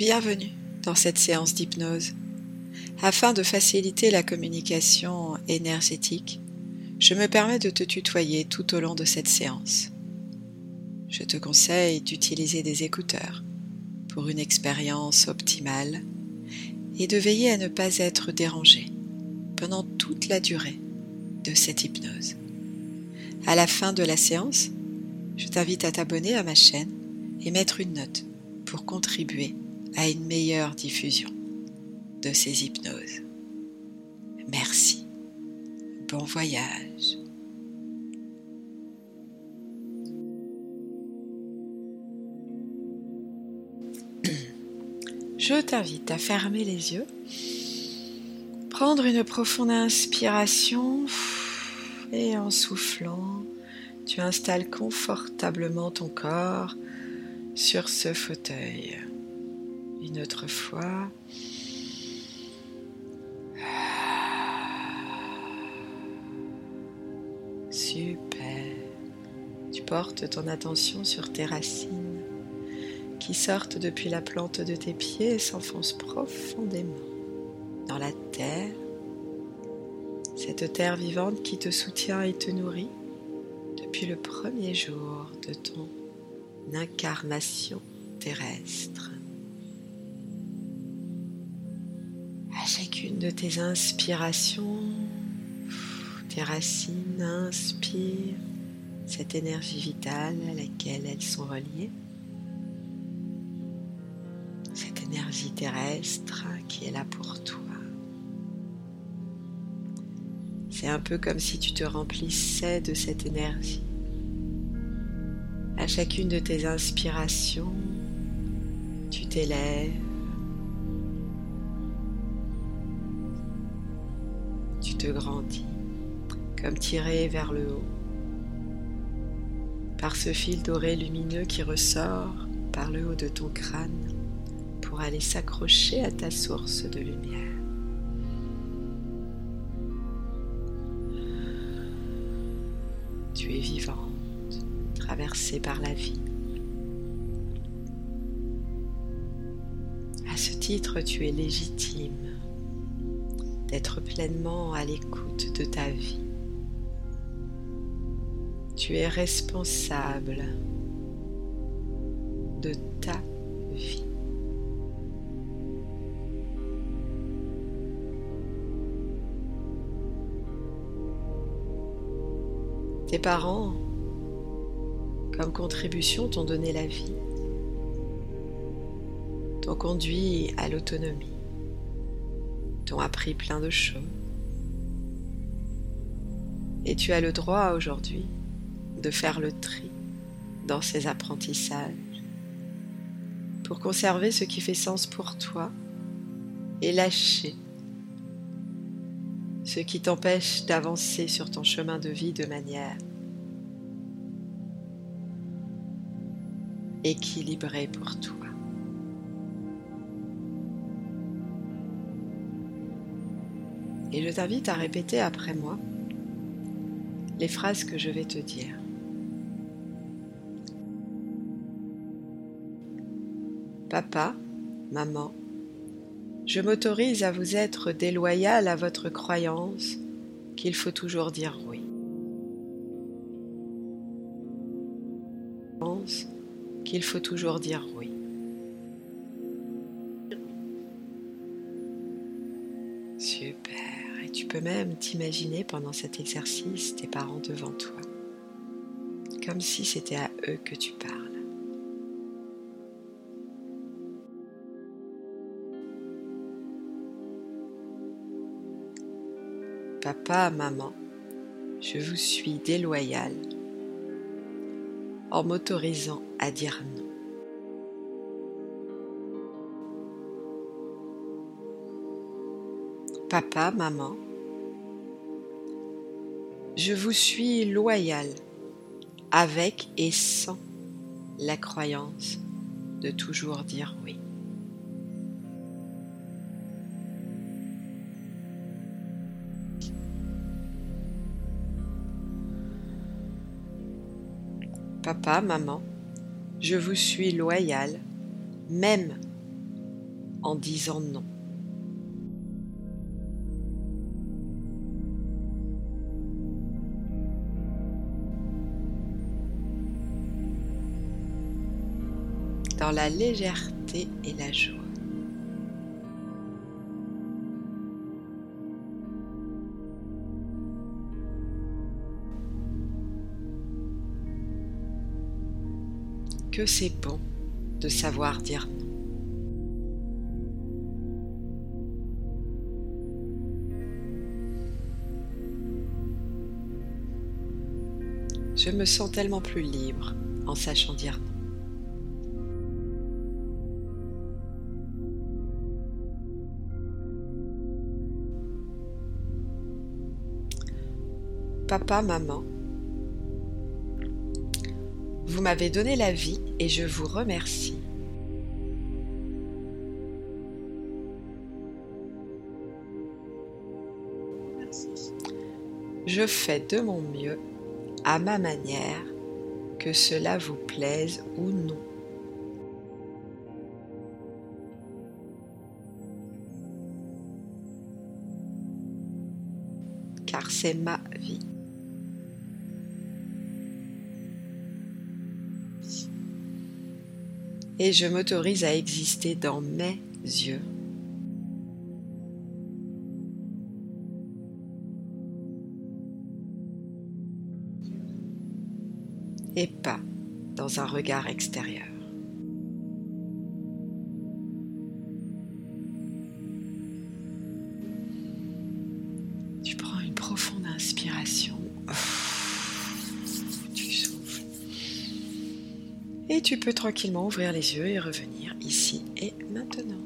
Bienvenue dans cette séance d'hypnose. Afin de faciliter la communication énergétique, je me permets de te tutoyer tout au long de cette séance. Je te conseille d'utiliser des écouteurs pour une expérience optimale et de veiller à ne pas être dérangé pendant toute la durée de cette hypnose. À la fin de la séance, je t'invite à t'abonner à ma chaîne et mettre une note pour contribuer à une meilleure diffusion de ces hypnoses. Merci. Bon voyage. Je t'invite à fermer les yeux, prendre une profonde inspiration et en soufflant, tu installes confortablement ton corps sur ce fauteuil. Une autre fois. Super. Tu portes ton attention sur tes racines qui sortent depuis la plante de tes pieds et s'enfoncent profondément dans la terre. Cette terre vivante qui te soutient et te nourrit depuis le premier jour de ton incarnation terrestre. De tes inspirations, tes racines inspirent cette énergie vitale à laquelle elles sont reliées. Cette énergie terrestre qui est là pour toi. C'est un peu comme si tu te remplissais de cette énergie. À chacune de tes inspirations, tu t'élèves. Te grandis comme tiré vers le haut par ce fil doré lumineux qui ressort par le haut de ton crâne pour aller s'accrocher à ta source de lumière. Tu es vivante, traversée par la vie. À ce titre, tu es légitime d'être pleinement à l'écoute de ta vie. Tu es responsable de ta vie. Tes parents, comme contribution, t'ont donné la vie, t'ont conduit à l'autonomie, t'ont appris plein de choses. Et tu as le droit aujourd'hui de faire le tri dans ces apprentissages pour conserver ce qui fait sens pour toi et lâcher ce qui t'empêche d'avancer sur ton chemin de vie de manière équilibrée pour toi. Je t'invite à répéter après moi les phrases que je vais te dire. Papa, maman, je m'autorise à vous être déloyal à votre croyance qu'il faut toujours dire oui. Qu'il faut toujours dire oui. Peux même t'imaginer pendant cet exercice tes parents devant toi. Comme si c'était à eux que tu parles. Papa, maman, je vous suis déloyal en m'autorisant à dire non. Papa, maman, je vous suis loyal avec et sans la croyance de toujours dire oui. Papa, maman, je vous suis loyal, même en disant non. Dans la légèreté et la joie. que c'est bon de savoir dire non. Je me sens tellement plus libre en sachant dire non. Papa, maman, vous m'avez donné la vie et je vous remercie. Je fais de mon mieux, à ma manière, que cela vous plaise ou non. Car c'est ma vie. Et je m'autorise à exister dans mes yeux. et pas dans un regard extérieur. Et tu peux tranquillement ouvrir les yeux et revenir ici et maintenant.